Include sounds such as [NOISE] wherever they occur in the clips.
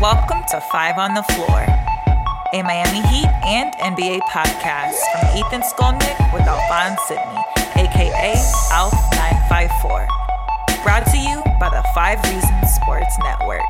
Welcome to Five on the Floor, a Miami Heat and NBA podcast from Ethan Skolnick with Alphonse Sydney, aka ALF954. Brought to you by the Five Reasons Sports Network.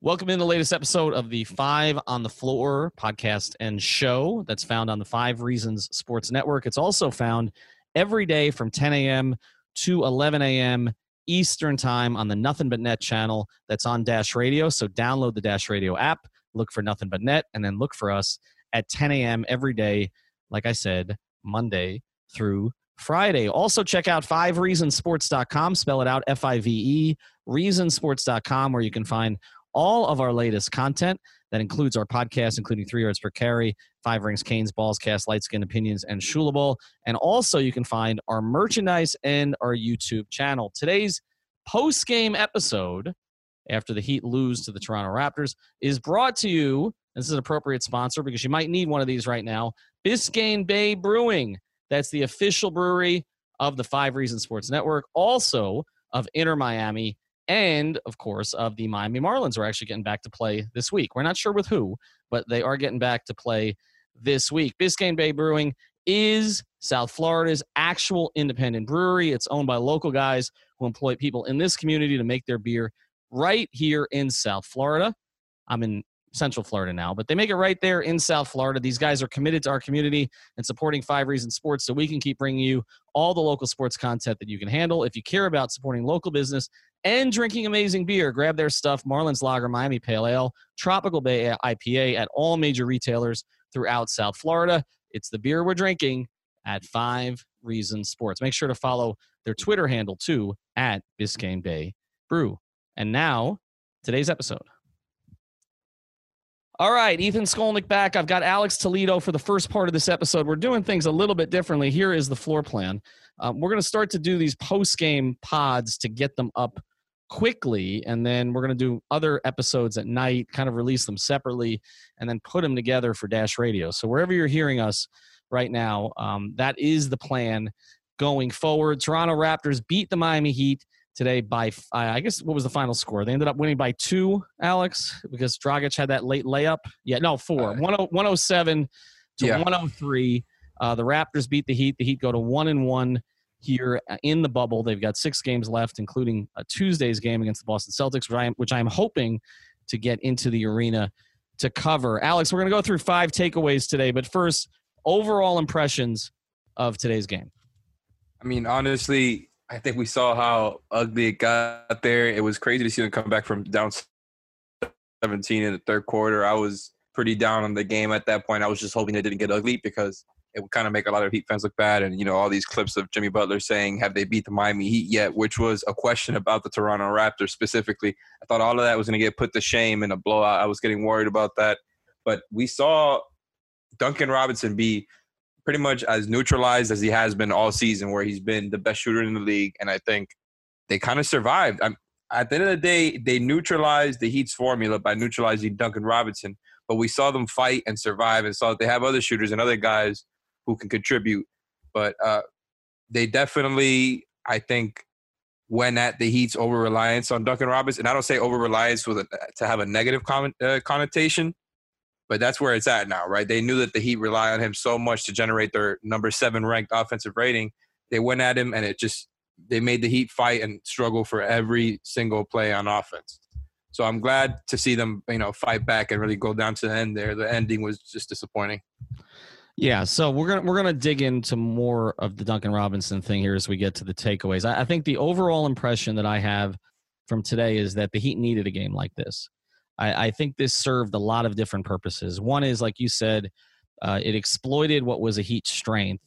Welcome in the latest episode of the Five on the Floor podcast and show that's found on the Five Reasons Sports Network. It's also found every day from 10 a.m. to 11 a.m. Eastern Time on the Nothing But Net channel that's on Dash Radio. So download the Dash Radio app, look for Nothing But Net, and then look for us at 10 a.m. every day, like I said, Monday through Friday. Also, check out fivereasonsports.com, spell it out F I V E, reasonsports.com, where you can find all of our latest content that includes our podcast, including Three Yards Per Carry, Five Rings, Canes, Balls, Cast, Light Skin Opinions, and Shulable. And also, you can find our merchandise and our YouTube channel. Today's post game episode, after the Heat lose to the Toronto Raptors, is brought to you. This is an appropriate sponsor because you might need one of these right now. Biscayne Bay Brewing. That's the official brewery of the Five Reasons Sports Network, also of Inter Miami and of course of the Miami Marlins are actually getting back to play this week. We're not sure with who, but they are getting back to play this week. Biscayne Bay Brewing is South Florida's actual independent brewery. It's owned by local guys who employ people in this community to make their beer right here in South Florida. I'm in Central Florida now, but they make it right there in South Florida. These guys are committed to our community and supporting Five Reasons Sports so we can keep bringing you all the local sports content that you can handle. If you care about supporting local business and drinking amazing beer, grab their stuff Marlins Lager, Miami Pale Ale, Tropical Bay IPA at all major retailers throughout South Florida. It's the beer we're drinking at Five Reasons Sports. Make sure to follow their Twitter handle too at Biscayne Bay Brew. And now, today's episode. All right, Ethan Skolnick back. I've got Alex Toledo for the first part of this episode. We're doing things a little bit differently. Here is the floor plan. Um, we're going to start to do these post game pods to get them up quickly, and then we're going to do other episodes at night, kind of release them separately, and then put them together for Dash Radio. So wherever you're hearing us right now, um, that is the plan going forward. Toronto Raptors beat the Miami Heat today by I guess what was the final score? They ended up winning by two, Alex, because Dragic had that late layup. Yeah, no, four. Uh, 107 to yeah. 103. Uh, the Raptors beat the Heat. The Heat go to one and one here uh, in the bubble. They've got six games left, including a Tuesday's game against the Boston Celtics, which I am, which I am hoping to get into the arena to cover. Alex, we're going to go through five takeaways today, but first, overall impressions of today's game. I mean, honestly, I think we saw how ugly it got there. It was crazy to see them come back from down 17 in the third quarter. I was pretty down on the game at that point. I was just hoping it didn't get ugly because it would kind of make a lot of Heat fans look bad. And, you know, all these clips of Jimmy Butler saying, have they beat the Miami Heat yet? Which was a question about the Toronto Raptors specifically. I thought all of that was going to get put to shame in a blowout. I was getting worried about that. But we saw Duncan Robinson be pretty much as neutralized as he has been all season, where he's been the best shooter in the league. And I think they kind of survived. I'm, at the end of the day, they neutralized the Heat's formula by neutralizing Duncan Robinson. But we saw them fight and survive, and saw that they have other shooters and other guys who can contribute. But uh, they definitely, I think, went at the Heat's over reliance on Duncan Robinson. And I don't say over reliance with to have a negative con- uh, connotation, but that's where it's at now, right? They knew that the Heat rely on him so much to generate their number seven ranked offensive rating. They went at him, and it just they made the Heat fight and struggle for every single play on offense. So I'm glad to see them, you know, fight back and really go down to the end there. The ending was just disappointing. Yeah, so we're gonna we're gonna dig into more of the Duncan Robinson thing here as we get to the takeaways. I, I think the overall impression that I have from today is that the Heat needed a game like this. I, I think this served a lot of different purposes. One is, like you said, uh, it exploited what was a Heat strength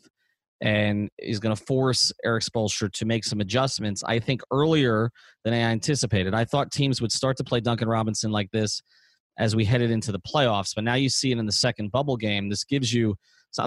and is going to force Erik Spoelstra to make some adjustments. I think earlier than I anticipated. I thought teams would start to play Duncan Robinson like this as we headed into the playoffs, but now you see it in the second bubble game. This gives you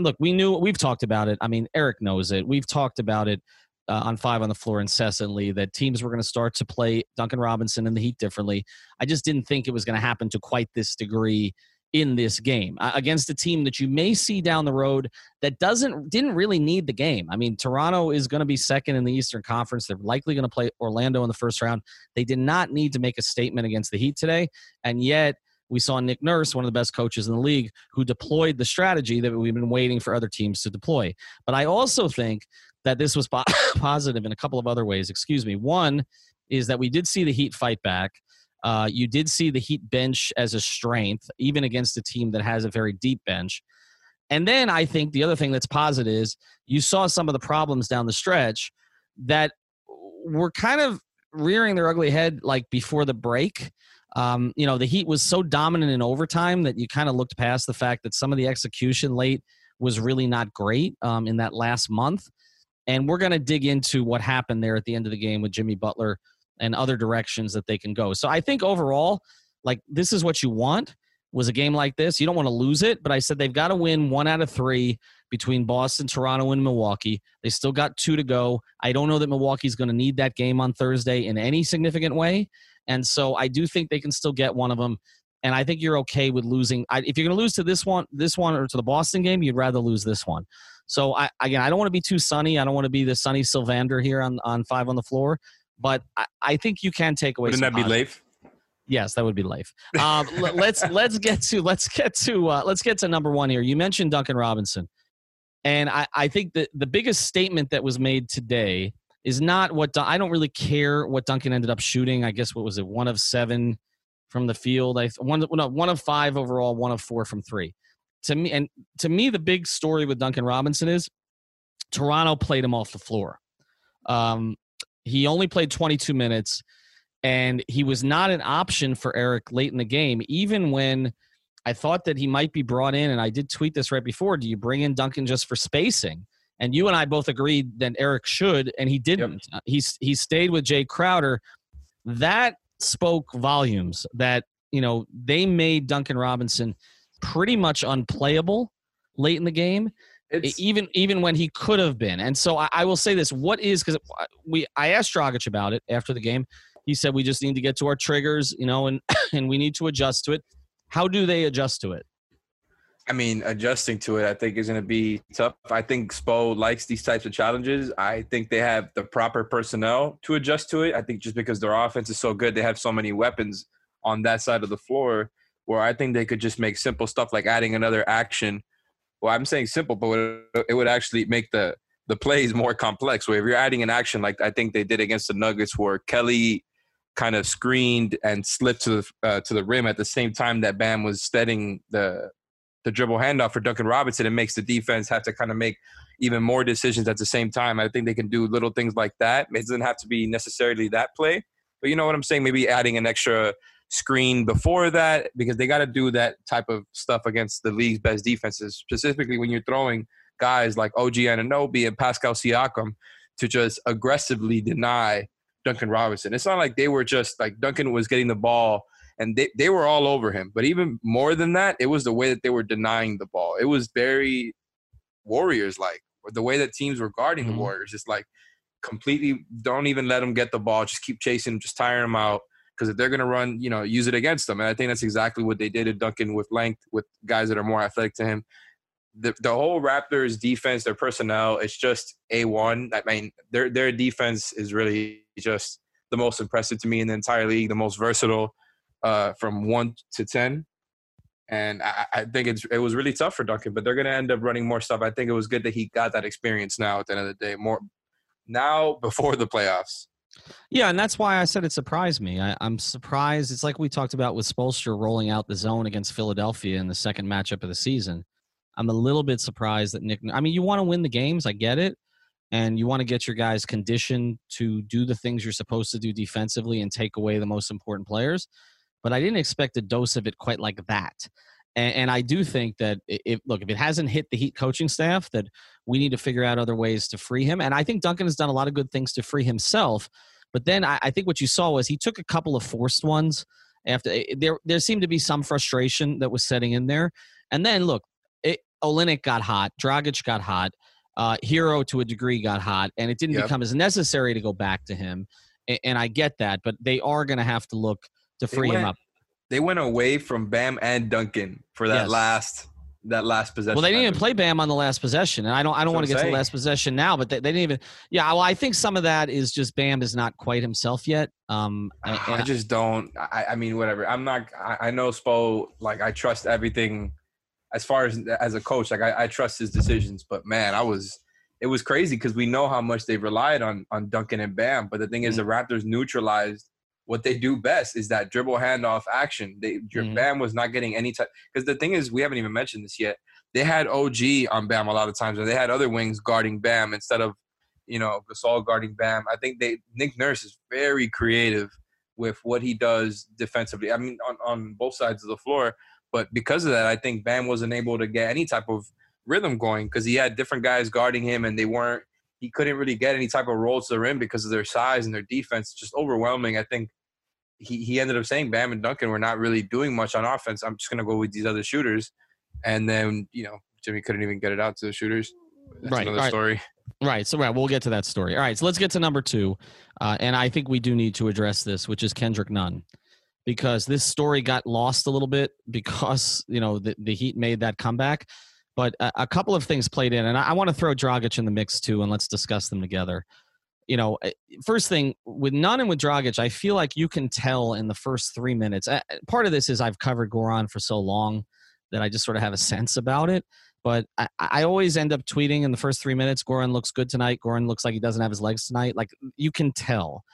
look. We knew we've talked about it. I mean, Erik knows it. We've talked about it uh, on five on the floor incessantly that teams were going to start to play Duncan Robinson and the Heat differently. I just didn't think it was going to happen to quite this degree in this game uh, against a team that you may see down the road that doesn't didn't really need the game. I mean, Toronto is going to be second in the Eastern Conference. They're likely going to play Orlando in the first round. They did not need to make a statement against the Heat today, and yet we saw Nick Nurse, one of the best coaches in the league, who deployed the strategy that we've been waiting for other teams to deploy. But I also think that this was [LAUGHS] positive in a couple of other ways. Excuse me. One is that we did see the Heat fight back. Uh, you did see the Heat bench as a strength, even against a team that has a very deep bench. And then I think the other thing that's positive is you saw some of the problems down the stretch that were kind of rearing their ugly head like before the break. Um, you know, the Heat was so dominant in overtime that you kind of looked past the fact that some of the execution late was really not great um, in that last month. And we're going to dig into what happened there at the end of the game with Jimmy Butler and other directions that they can go. So I think overall, like this is what you want was a game like this. You don't want to lose it, but I said they've got to win one out of three between Boston, Toronto, and Milwaukee. They still got two to go. I don't know that Milwaukee's going to need that game on Thursday in any significant way. And so I do think they can still get one of them. And I think you're okay with losing. I, if you're going to lose to this one, this one, or to the Boston game, you'd rather lose this one. So I again, I don't want to be too sunny. I don't want to be the sunny Sylvander here on on five on the floor. But I, I think you can take away. Wouldn't that be Leif? Yes, that would be Leif. [LAUGHS] Um, let's let's get to let's get to uh, let's get to number one here. You mentioned Duncan Robinson, and I I think that the biggest statement that was made today is not what I don't really care what Duncan ended up shooting. I guess what was it one of seven from the field. I one no, one of five overall, one of four from three to me, and to me, the big story with Duncan Robinson is Toronto played him off the floor. Um, he only played 22 minutes, and he was not an option for Erik late in the game, even when I thought that he might be brought in. And I did tweet this right before. Do you bring in Duncan just for spacing? And you and I both agreed that Erik should, and he didn't. Yep. He he stayed with Jae Crowder. That spoke volumes. That you know they made Duncan Robinson pretty much unplayable late in the game. It's, even even when he could have been. And so I, I will say this: what is because we I asked Dragic about it after the game. He said we just need to get to our triggers, you know, and [COUGHS] and we need to adjust to it. How do they adjust to it? I mean, adjusting to it, I think is going to be tough. I think Spo likes these types of challenges. I think they have the proper personnel to adjust to it. I think just because their offense is so good, they have so many weapons on that side of the floor where I think they could just make simple stuff like adding another action. Well, I'm saying simple, but it would actually make the the plays more complex. Where if you're adding an action like I think they did against the Nuggets, where Kelly kind of screened and slipped to the uh, to the rim at the same time that Bam was steadying the the dribble handoff for Duncan Robinson, it makes the defense have to kind of make even more decisions at the same time. I think they can do little things like that. It doesn't have to be necessarily that play, but you know what I'm saying? Maybe adding an extra screen before that because they got to do that type of stuff against the league's best defenses, specifically when you're throwing guys like OG Anunoby and Pascal Siakam to just aggressively deny Duncan Robinson. It's not like they were just like Duncan was getting the ball and they, they were all over him. But even more than that, it was the way that they were denying the ball. It was very Warriors like, the way that teams were guarding mm-hmm. the Warriors. Just like completely don't even let them get the ball. Just keep chasing, just tiring them out because if they're going to run, you know, use it against them. And I think that's exactly what they did to Duncan with length, with guys that are more athletic to him. The, the whole Raptors defense, their personnel, it's just a one. I mean, their their defense is really just the most impressive to me in the entire league, the most versatile uh, from one to ten. And I, I think it's it was really tough for Duncan, but they're going to end up running more stuff. I think it was good that he got that experience now. At the end of the day, more now before the playoffs. Yeah, and that's why I said it surprised me. I, am surprised. It's like we talked about with Spoelstra rolling out the zone against Philadelphia in the second matchup of the season. I'm a little bit surprised that Nick. I mean, you want to win the games, I get it, and you want to get your guys conditioned to do the things you're supposed to do defensively and take away the most important players. But I didn't expect a dose of it quite like that. And, and I do think that if look, if it hasn't hit the Heat coaching staff, that we need to figure out other ways to free him. And I think Duncan has done a lot of good things to free himself. But then I, I think what you saw was he took a couple of forced ones after eh, there. There seemed to be some frustration that was setting in there. And then look, it, Olynyk got hot, Dragic got hot, uh, Herro to a degree got hot, and it didn't Yep. become as necessary to go back to him. And, and I get that, but they are going to have to look to free him up. They went away from Bam and Duncan for that Yes. last that last possession. Well, they didn't even play Bam on the last possession, and I don't. I don't That's want to get I'm to the last possession now, but they, they didn't even. Yeah, well, I think some of that is just Bam is not quite himself yet. Um, and- I just don't. I, I mean, whatever. I'm not. I, I know Spo. Like, I trust everything. As far as as a coach, like I, I trust his decisions. But man, I was. It was crazy because we know how much they relied on on Duncan and Bam. But the thing is, the Raptors neutralized what they do best is that dribble handoff action. They Mhm. Bam was not getting any type. Because the thing is, we haven't even mentioned this yet. They had OG on Bam a lot of times, and they had other wings guarding Bam instead of, you know, Gasol guarding Bam. I think they Nick Nurse is very creative with what he does defensively. I mean, on, on both sides of the floor. But because of that, I think Bam wasn't able to get any type of rhythm going because he had different guys guarding him, and they weren't. He couldn't really get any type of roll to the rim because of their size and their defense. Just overwhelming. I think he, he ended up saying Bam and Duncan were not really doing much on offense. I'm just gonna go with these other shooters, and then you know Jimmy couldn't even get it out to the shooters. That's Right, another right. story. Right. So right, we'll get to that story. All right. So let's get to number two, uh, and I think we do need to address this, which is Kendrick Nunn, because this story got lost a little bit because you know the, the Heat made that comeback, but a, a couple of things played in, and I, I want to throw Dragic in the mix too, and let's discuss them together. You know, eh, first thing with Nunn and with Dragic, I feel like you can tell in the first three minutes. uh, Part of this is I've covered Goran for so long that I just sort of have a [LAUGHS] sense about it but I, I always end up tweeting in the first three minutes. Goran looks good tonight. Goran looks like he doesn't have his legs tonight. Like you can tell.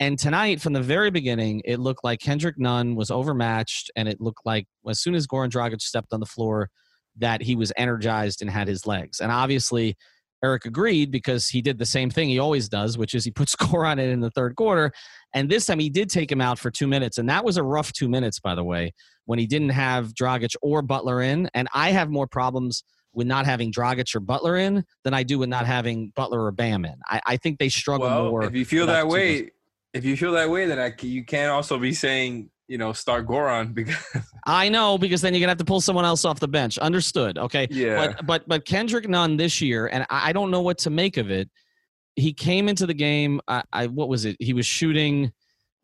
And tonight, from the very beginning, it looked like Kendrick Nunn was overmatched, and it looked like as soon as Goran Dragic stepped on the floor, that he was energized and had his legs. And obviously, Erik agreed because he did the same thing he always does, which is he puts [LAUGHS] Goran in in the third quarter. And this time, he did take him out for two minutes, and that was a rough two minutes, by the way when he didn't have Dragic or Butler in. And I have more problems with not having Dragic or Butler in than I do with not having Butler or Bam in. I, I think they struggle Well, more. if you feel that way, if you feel that way, then I, you can't also be saying you know start Goran because [LAUGHS] I know because then you're gonna have to pull someone else off the bench. Understood. Okay. yeah. But but but Kendrick Nunn this year, and I don't know what to make of it. He came into the game. I, I what was it? He was shooting.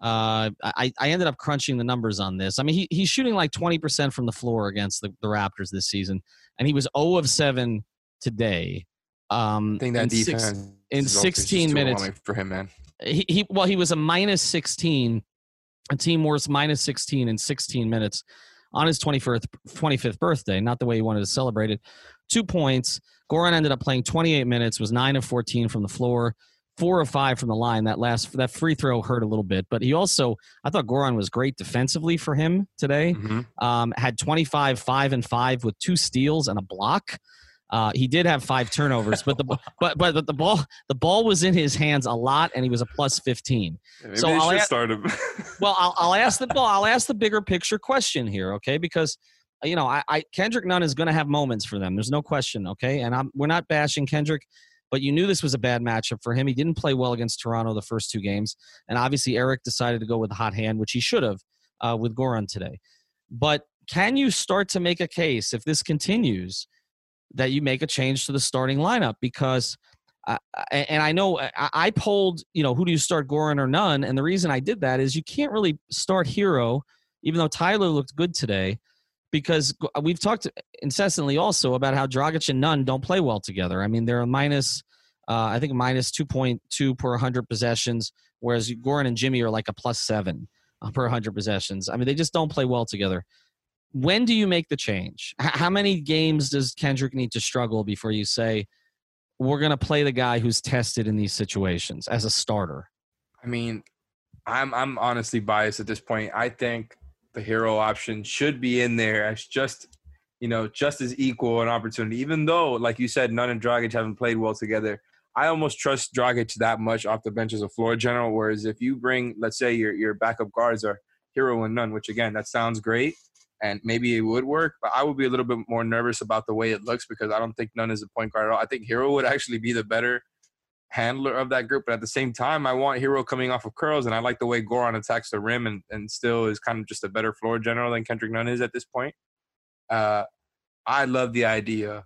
Uh, I I ended up crunching the numbers on this. I mean, he he's shooting like 20% from the floor against the, the Raptors this season, and he was 0 of 7 today. Um, I think that in six- defense in also just 16 minutes. for him, man. he, he well he was a minus 16 a team worst minus 16 in 16 minutes on his 21st 25th birthday not the way he wanted to celebrate it. Two points. Goran ended up playing 28 minutes was 9 of 14 from the floor 4 of 5 from the line. That last that free throw hurt a little bit but he also i thought goran was great defensively for him today. Mhm. um, had 25 5 and 5 with two steals and a block uh, he did have five turnovers, but the [LAUGHS] but but the ball the ball was in his hands a lot, and he was a plus fifteen. Maybe So I'll start him. [LAUGHS] Well, I'll, I'll ask the ball. I'll ask the bigger picture question here, okay? Because you know, I, I Kendrick Nunn is going to have moments for them. There's no question, okay? And I'm we're not bashing Kendrick, but you knew this was a bad matchup for him. He didn't play well against Toronto the first two games, and obviously Erik decided to go with the hot hand, which he should have uh, with Goran today. But can you start to make a case if this continues that you make a change to the starting lineup because? Uh, and I know I, I polled, you know, who do you start, Goran or Nunn? And the reason I did that is you can't really start Herro, even though Tyler looked good today, because we've talked incessantly also about how Dragic and Nunn don't play well together. I mean, they're a minus, uh, I think minus 2.2 per 100 possessions, whereas Goran and Jimmy are like a plus seven uh, per 100 possessions. I mean, they just don't play well together. When do you make the change? How many games does Kendrick need to struggle before you say, we're going to play the guy who's tested in these situations as a starter? I mean, I'm I'm honestly biased at this point. I think the Herro option should be in there as just you know just as equal an opportunity. Even though, like you said, Nunn and Dragic haven't played well together. I almost trust Dragic that much off the bench as a floor general. Whereas if you bring, let's say your your backup guards are Herro and Nunn, which again that sounds great, and maybe it would work. But I would be a little bit more nervous about the way it looks because I don't think Nunn is a point guard at all. I think Herro would actually be the better handler of that group. But at the same time, I want Herro coming off of curls, and I like the way Goran attacks the rim and, and still is kind of just a better floor general than Kendrick Nunn is at this point. Uh, I love the idea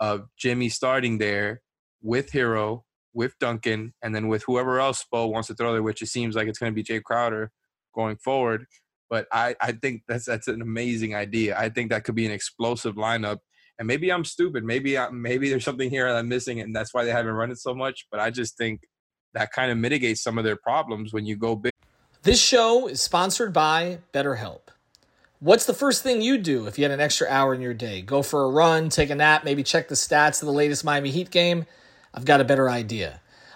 of Jimmy starting there with Herro, with Duncan, and then with whoever else Spo wants to throw there, which it seems like it's going to be Jae Crowder going forward. But I, I think that's that's an amazing idea. I think that could be an explosive lineup. And maybe I'm stupid. Maybe I, maybe there's something here that I'm missing, and that's why they haven't run it so much. But I just think that kind of mitigates some of their problems when you go big. This show is sponsored by BetterHelp. What's the first thing you do if you had an extra hour in your day? Go for a run, take a nap, maybe check the stats of the latest Miami Heat game? I've got a better idea.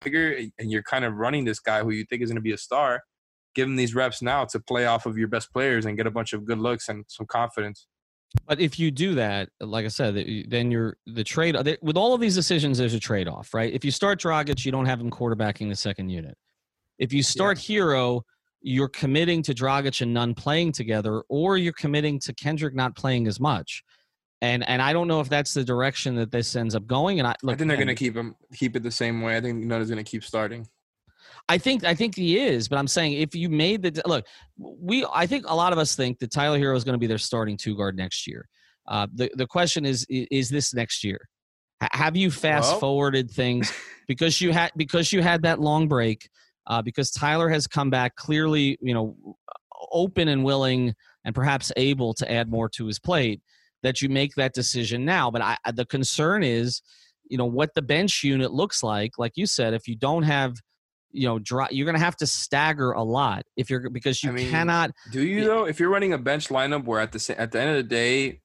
bigger and you're kind of running this guy who you think is going to be a star, give him these reps now to play off of your best players and get a bunch of good looks and some confidence. But if you do that, like I said, then you're the trade with all of these decisions. There's a trade off, right? If you start Dragic, you don't have him quarterbacking the second unit. If you start yeah. Herro, you're committing to Dragic and Nunn playing together, or you're committing to Kendrick not playing as much and and I don't know if that's the direction that this ends up going. And I, look, I think they're going to keep him keep it the same way. I think is going to keep starting. I think I think he is, but I'm saying if you made the look, we I think a lot of us think that Tyler Herro is going to be their starting two guard next year. Uh, the the question is is this next year? have you fast well. forwarded things [LAUGHS] because you had because you had that long break? Uh, because Tyler has come back clearly, you know, open and willing and perhaps able to add more to his plate that you make that decision now. But I, the concern is, you know, what the bench unit looks like. Like you said, if you don't have, you know, dry, you're going to have to stagger a lot if you're because you I mean, cannot. Do you though? If you're running a bench lineup where at the at the end of the day,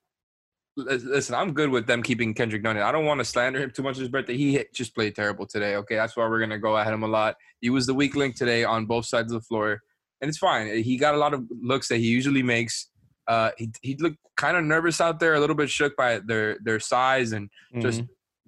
listen, I'm good with them keeping Kendrick Nunn. I don't want to slander him too much his birthday. He just played terrible today. Okay, that's why we're gonna go at him a lot. He was the weak link today on both sides of the floor, and it's fine. He got a lot of looks that he usually makes. Uh, he he looked kind of nervous out there, a little bit shook by their their size and mm-hmm. just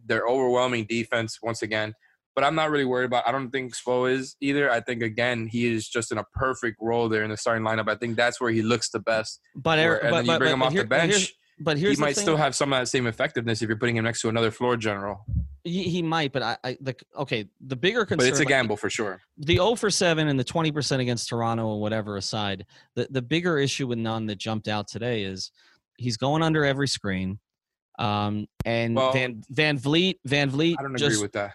their overwhelming defense once again. But I'm not really worried about. I don't think Spo is either. I think again he is just in a perfect role there in the starting lineup. I think that's where he looks the best. But where, but, you but, bring him off here, the bench. But here's he might still have some of that same effectiveness if you're putting him next to another floor general. He, he might, but I, I the okay. The bigger concern, but it's a gamble like, for sure. The 0 for seven and the 20 percent against Toronto and whatever aside, the the bigger issue with Nunn that jumped out today is he's going under every screen. Um, and well, Van VanVleet VanVleet. I don't just, agree with that.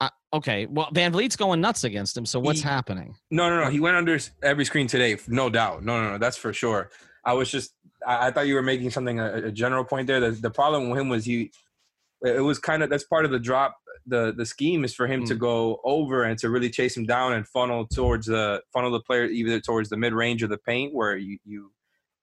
Uh, okay, well VanVleet's going nuts against him. So what's he, happening? No, no, no. He went under every screen today, no doubt. No, no, no. That's for sure. I was just I, I thought you were making something a, a general point there. The, the problem with him was he it was kind of that's part of the drop the the scheme is for him mm. to go over and to really chase him down and funnel towards the funnel the player either towards the mid range or the paint where you you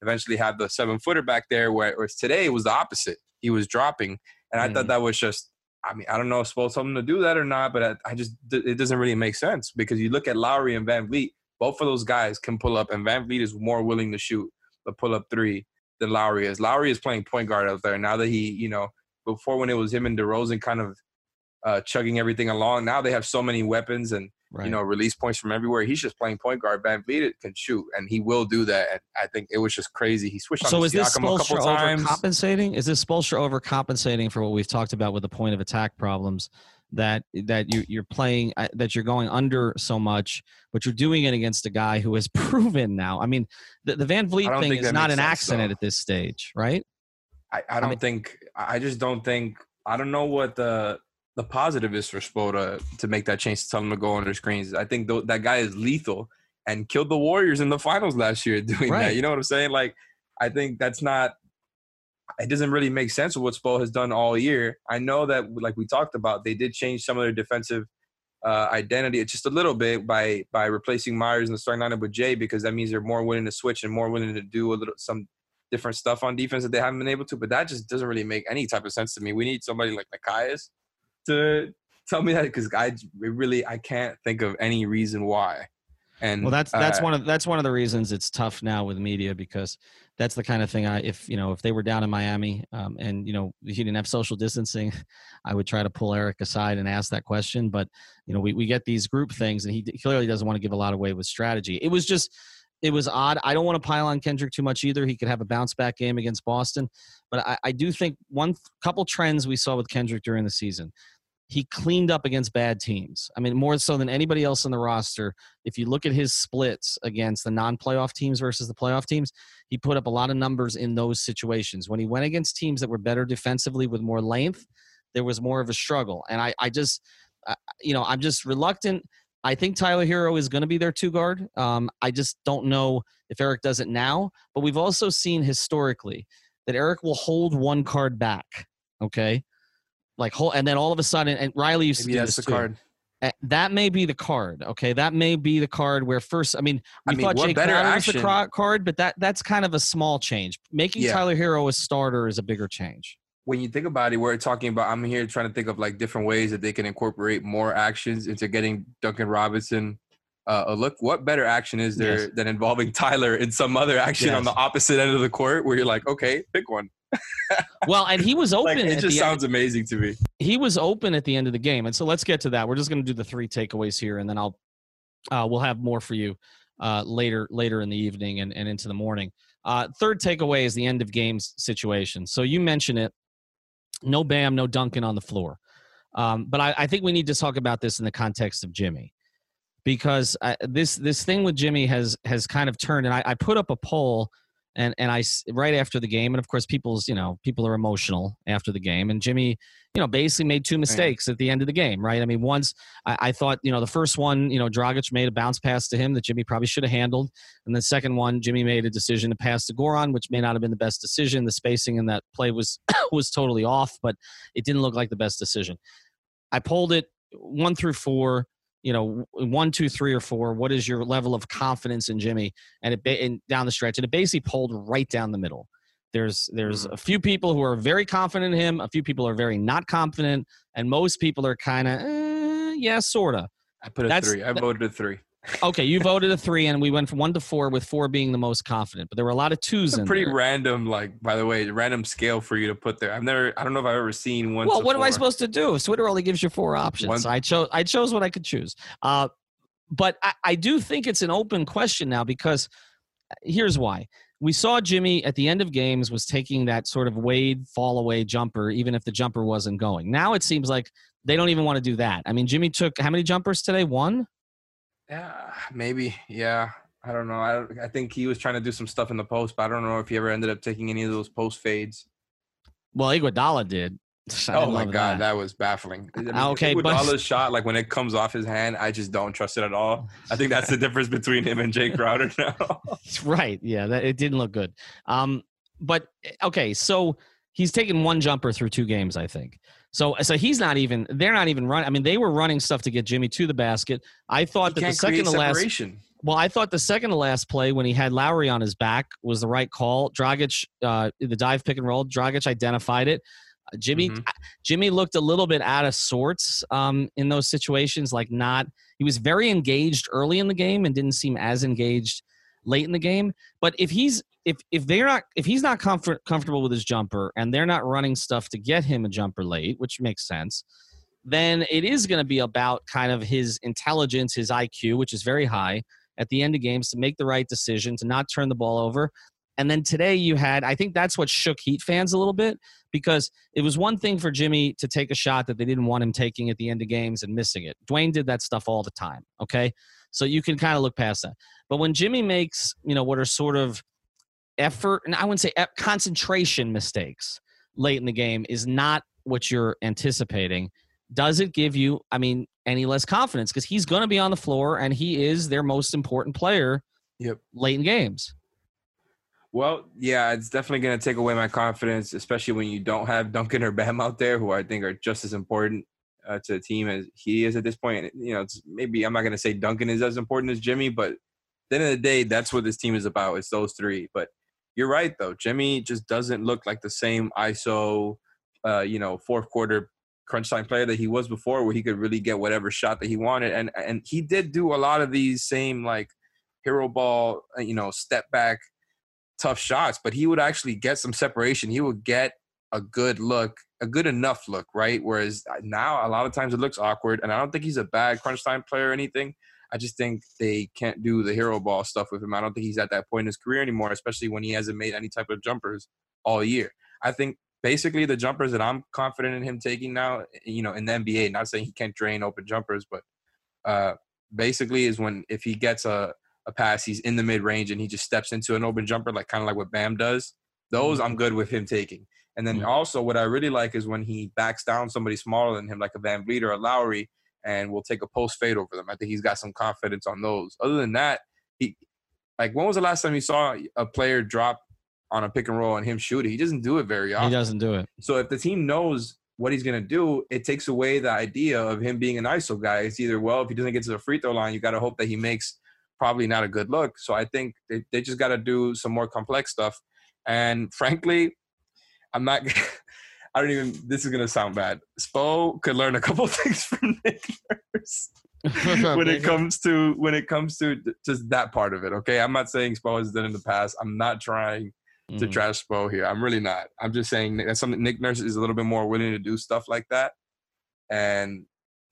eventually have the seven footer back there. Where whereas today it was the opposite. He was dropping, and I thought mm. that was just. I mean, I don't know if supposed something to do that or not, but I, I, just it doesn't really make sense because you look at Lowry and VanVleet. Both of those guys can pull up, and VanVleet is more willing to shoot the pull up three than Lowry is. Lowry is playing point guard out there now that he, you know, before when it was him and DeRozan kind of uh, chugging everything along. Now they have so many weapons and right. you know release points from everywhere. He's just playing point guard. Van VanVleet can shoot, and he will do that. And I think it was just crazy. He switched. So is this Spoelstra overcompensating? Is this Spoelstra overcompensating for what we've talked about with the point of attack problems? That that you, you're playing uh, that you're going under so much, but you're doing it against a guy who has [LAUGHS] proven now. I mean, the, the VanVleet thing is not an sense, accident though. at this stage, right? I, I don't I mean, think. I just don't think. I don't know what the the positive is for Spo to, to make that change to tell him to go under screens. I think th- that guy is lethal and killed the Warriors in the finals last year [LAUGHS] doing right. that. You know what I'm saying? Like, I think that's not. It doesn't really make sense with what Spo has done all year. I know that, like we talked about, they did change some of their defensive uh, identity just a little bit by by replacing Meyers in the starting lineup with Jae because that means they're more willing to switch and more willing to do a little some different stuff on defense that they haven't been able to. But that just doesn't really make any type of sense to me. We need somebody like Nekias to tell me that because I really I can't think of any reason why. And well, that's that's uh, one of that's one of the reasons it's tough now with media because that's the kind of thing I if you know if they were down in Miami um, and you know he didn't have social distancing, [LAUGHS] I would try to pull Erik aside and ask that question. But you know we we get these group things and he clearly doesn't want to give a lot away with strategy. It was just it was odd. I don't want to pile on Kendrick too much either. He could have a bounce back game against Boston, but I, I do think one couple trends we saw with Kendrick during the season he cleaned up against bad teams. I mean, more so than anybody else on the roster. If you look at his splits against the non playoff teams versus the playoff teams, he put up a lot of numbers in those situations. When he went against teams that were better defensively with more length, there was more of a struggle. And I, I just, you know, I'm just reluctant. I think Tyler Herro is going to be their two guard. Um, I just don't know if Erik does it now, but we've also seen historically that Erik will hold one card back. Okay like whole, and then all of a sudden, and Riley used Maybe to do this the too. card. Eh, that may be the card. Okay, that may be the card where first. I mean, we I mean, thought Jae Crowder was the card, but that that's kind of a small change. Making yeah. Tyler Herro a starter is a bigger change. When you think about it, we're talking about. I'm here trying to think of like different ways that they can incorporate more actions into getting Duncan Robinson uh, a look. What better action is there yes. than involving Tyler in some other action yes. on the opposite end of the court, where you're like, okay, pick one [LAUGHS] well, and he was open. like, it just sounds end. amazing to me. He was open at the end of the game, and so let's get to that. We're just going to do the three takeaways here, and then I'll uh, we'll have more for you uh, later later in the evening and, and into the morning. Uh, third takeaway is the end of games situation. So you mentioned it. No Bam, no Duncan on the floor. Um, but I, I, think we need to talk about this in the context of Jimmy, because I, uh, this this thing with Jimmy has has kind of turned. And I, I put up a poll and and I right after the game, and of course, people's you know people are emotional after the game, and Jimmy, you know, basically made two mistakes at the end of the game, right? I mean, once I, I, thought you know the first one, you know, Dragic made a bounce pass to him that Jimmy probably should have handled, and the second one, Jimmy made a decision to pass to Goran, which may not have been the best decision. The spacing in that play was [COUGHS] was totally off, but it didn't look like the best decision. I pulled it one through four you know, one, two, three, or four. What is your level of confidence in Jimmy? And it and down the stretch, and it basically pulled right down the middle. There's there's mm. a few people who are very confident in him. A few people are very not confident, and most people are kind of eh, yeah, sorta. I put a That's, three. I voted a three okay, you voted a three, and we went from one to four, with four being the most confident. But there were a lot of twos it's in pretty there. random, like by the way, random scale for you to put there. I've never, I don't know if I've ever seen one. Well, what am I supposed to do? Twitter only gives you four options. One, so I chose, I chose what I could choose. Uh, but I, I do think it's an open question now because uh, here's why. We saw Jimmy at the end of games was taking that sort of Wade fall away jumper, even if the jumper wasn't going. Now it seems like they don't even want to do that. I mean, Jimmy took how many jumpers today? One. Yeah, maybe. Yeah, I don't know. I I think he was trying to do some stuff in the post, but I don't know if he ever ended up taking any of those post fades. Well, Iguodala did. [LAUGHS] I oh my god, that. that. was baffling. I mean, okay, Iguodala's but shot, like when it comes off his hand, I just don't trust it at all. I think that's the [LAUGHS] difference between him and Jae Crowder now. [LAUGHS] right. Yeah, that, it didn't look good. Um, but eh, okay, so he's taken one jumper through two games, I think. So, so he's not even. They're not even running. I mean, they were running stuff to get Jimmy to the basket. I thought that the second to last. Well, I thought the second to last play when he had Lowry on his back was the right call. Dragic, uh, the dive pick and roll. Dragic identified it. Uh, Jimmy, mm-hmm. Jimmy looked a little bit out of sorts um, in those situations. Like not, he was very engaged early in the game and didn't seem as engaged late in the game. But if he's if if they're not if he's not comfort, comfortable with his jumper and they're not running stuff to get him a jumper late, which makes sense, then it is going to be about kind of his intelligence, his IQ, which is very high at the end of games to make the right decision, to not turn the ball over. And then today you had, I think that's what shook Heat fans a little bit because it was one thing for Jimmy to take a shot that they didn't want him taking at the end of games and missing it. Dwyane did that stuff all the time. Okay. So you can kind of look past that. But when Jimmy makes, you know, what are sort of effort, and I wouldn't say concentration mistakes late in the game is not what you're anticipating. Does it give you, I mean, any less confidence? Because he's going to be on the floor and he is their most important player yep. late in games. Well, yeah, it's definitely going to take away my confidence, especially when you don't have Duncan or Bam out there, who I think are just as important uh, to the team as he is at this point. You know, it's maybe I'm not going to say Duncan is as important as Jimmy, but at the end of the day, that's what this team is about. It's those three. But you're right, though. Jimmy just doesn't look like the same ISO, uh, you know, fourth quarter crunch time player that he was before, where he could really get whatever shot that he wanted. And and he did do a lot of these same like hero ball, uh, you know, step back tough shots, but he would actually get some separation. He would get a good look, a good enough look, right? Whereas uh, now a lot of times it looks awkward, and I don't think he's a bad crunch time player or anything. I just think they can't do the hero ball stuff with him. I don't think he's at that point in his career anymore, especially when he hasn't made any type of jumpers all year. I think basically the jumpers that I'm confident in him taking now, you know, in the NBA, not saying he can't drain open jumpers, but uh, basically is when if he gets a a pass, he's in the mid range and he just steps into an open jumper, like kind of like what Bam does. Those I'm mm-hmm. good with him taking. And then also what I really like is when he backs down somebody smaller than him, like a VanVleet or a Lowry, and will take a post fade over them. I think he's got some confidence on those. Other than that, he like when was the last time you saw a player drop on a pick and roll and him shoot it? He doesn't do it very often. He doesn't do it. So if the team knows what he's going to do, it takes away the idea of him being an ISO guy. It's either, well, if he doesn't get to the free throw line, you got to hope that he makes probably not a good look. So I think they, they just got to do some more complex stuff. And frankly, I'm not. [LAUGHS] I don't even. This is gonna sound bad. Spo could learn a couple [LAUGHS] things from Nick Nurse [LAUGHS] when it comes to when it comes to just that part of it. Okay, I'm not saying Spo has done in the past. I'm not trying to mm-hmm. trash Spo here. I'm really not. I'm just saying that something Nick Nurse is a little bit more willing to do stuff like that. And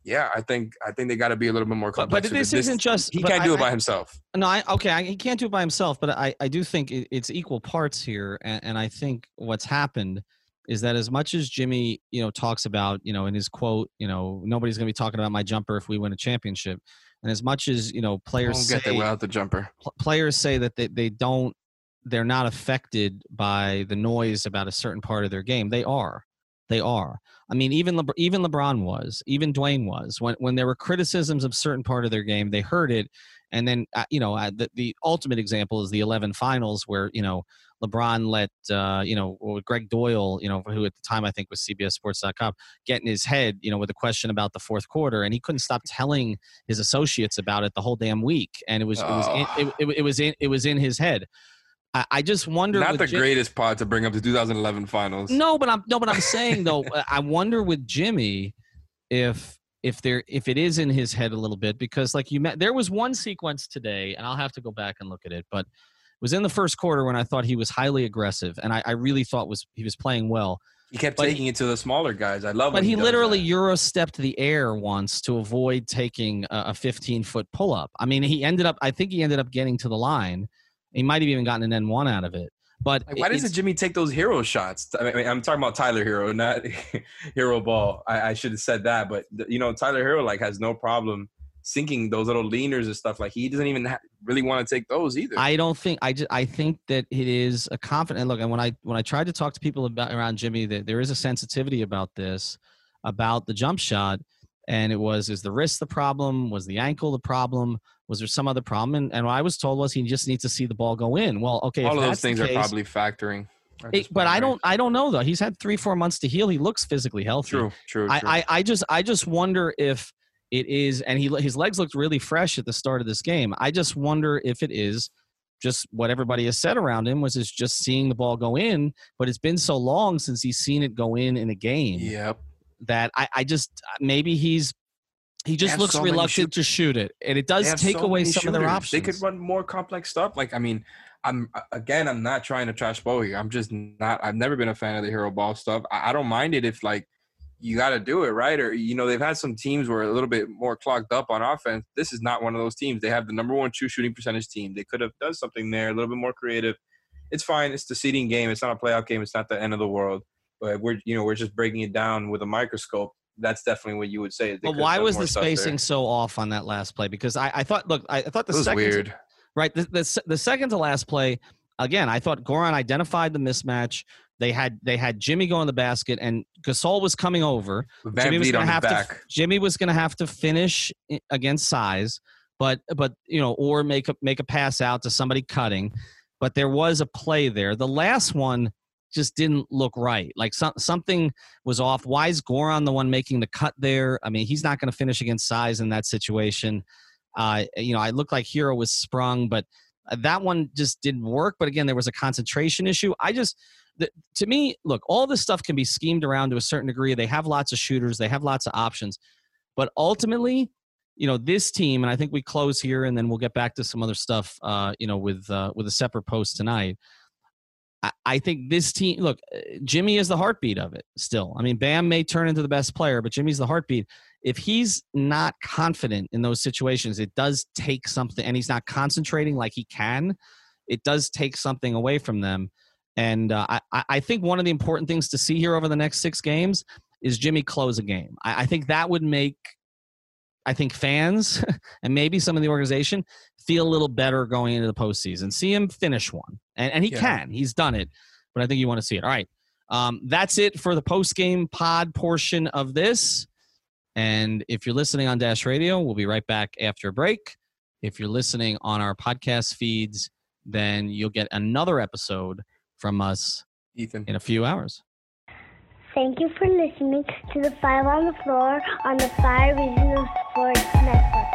yeah, I think I think they got to be a little bit more complex. But, but this, this isn't just he can't do it by himself. No, I, okay, I, he can't do it by himself. But I, I do think it, it's equal parts here, and, and I think what's happened is that as much as Jimmy, you know, talks about, you know, in his quote, you know, nobody's going to be talking about my jumper if we win a championship, and as much as you know, players say, get without the jumper. Players say that they, they don't, they're not affected by the noise about a certain part of their game. They are. They are. I mean, even Le- even LeBron was, even Dwyane was. When when there were criticisms of certain part of their game, they heard it, and then uh, you know uh, the the ultimate example is the 11 finals where you know LeBron let uh, you know Gregg Doyel, you know who at the time I think was CBSSports.com, get in his head, you know, with a question about the fourth quarter, and he couldn't stop telling his associates about it the whole damn week, and it was it was in, it, it, it was in it was in his head. I, I just wonder. Not the Jim- greatest part to bring up the 2011 finals. No, but I'm no, but I'm saying though, [LAUGHS] I wonder with Jimmy if if there if it is in his head a little bit because like you met there was one sequence today and I'll have to go back and look at it, but it was in the first quarter when I thought he was highly aggressive and I, I really thought was he was playing well. He kept but taking it to the smaller guys. I love. But he, he literally euro stepped the air once to avoid taking a 15 foot pull up. I mean, he ended up. I think he ended up getting to the line, he might have even gotten an N1 out of it. But like, why doesn't Jimmy take those Herro shots? I mean, I'm talking about Tyler Herro, not [LAUGHS] Hero Ball. I, I should have said that, but you know, Tyler Herro like has no problem sinking those little leaners and stuff. Like he doesn't even ha- really want to take those either. I don't think. I just. I think that it is a confident. look, and when I when I tried to talk to people about around Jimmy, that there is a sensitivity about this, about the jump shot, and it was is the wrist the problem? Was the ankle the problem? Was there some other problem? And, and what I was told was he just needs to see the ball go in. Well, okay, all of those things case, are probably factoring. It, but I don't, I don't know though. He's had three, four months to heal. He looks physically healthy. True, true. I, true. I, I just, I just wonder if it is, and he, his legs looked really fresh at the start of this game. I just wonder if it is just what everybody has said around him was is just seeing the ball go in. But it's been so long since he's seen it go in in a game. Yep. That I, I just maybe he's He just looks so reluctant to shoot it, and it does take so away some shooters. of their options. They could run more complex stuff. Like I mean, I'm again, I'm not trying to trash Bo here. I'm just not. I've never been a fan of the hero ball stuff. I, I don't mind it if like you got to do it right, or you know they've had some teams where a little bit more clogged up on offense. This is not one of those teams. They have the number one true shooting percentage team. They could have done something there, a little bit more creative. It's fine. It's the seeding game. It's not a playoff game. It's not the end of the world. We're you know we're just breaking it down with a microscope that's definitely what you would say. But why was the spacing so off on that last play? Because I, I thought, look, I, I thought the second, weird. Right, the, the the second to last play, again, I thought Goran identified the mismatch. They had they had Jimmy go in the basket, and Gasol was coming over. Van Jimmy was going to have to Jimmy was going to have to finish against size, but but you know, or make a make a pass out to somebody cutting. But there was a play there. The last one just didn't look right. Like some, something was off. Why is Goran the one making the cut there? I mean, he's not going to finish against size in that situation. Uh, you know, I looked like Herro was sprung, but uh, that one just didn't work. But again, there was a concentration issue. I just, the, to me, look, all this stuff can be schemed around to a certain degree. They have lots of shooters, they have lots of options, but ultimately, you know, this team, and I think we close here, and then we'll get back to some other stuff, uh, you know, with uh, with a separate post tonight. I think this team, look, uh, Jimmy is the heartbeat of it still. I mean, Bam may turn into the best player, but Jimmy's the heartbeat. If he's not confident in those situations, it does take something, and he's not concentrating like he can, it does take something away from them. And uh, I, I think one of the important things to see here over the next six games is Jimmy close a game. I, I think that would make I think fans [LAUGHS] and maybe some of the organization feel a little better going into the postseason. See him finish one, and, and he yeah. can. He's done it, but I think you want to see it. All right, um, that's it for the post game pod portion of this. And if you're listening on Dash Radio, we'll be right back after a break. If you're listening on our podcast feeds, then you'll get another episode from us Ethan in a few hours. Thank you for listening to the Five on the Floor on the Five Regional Sports Network.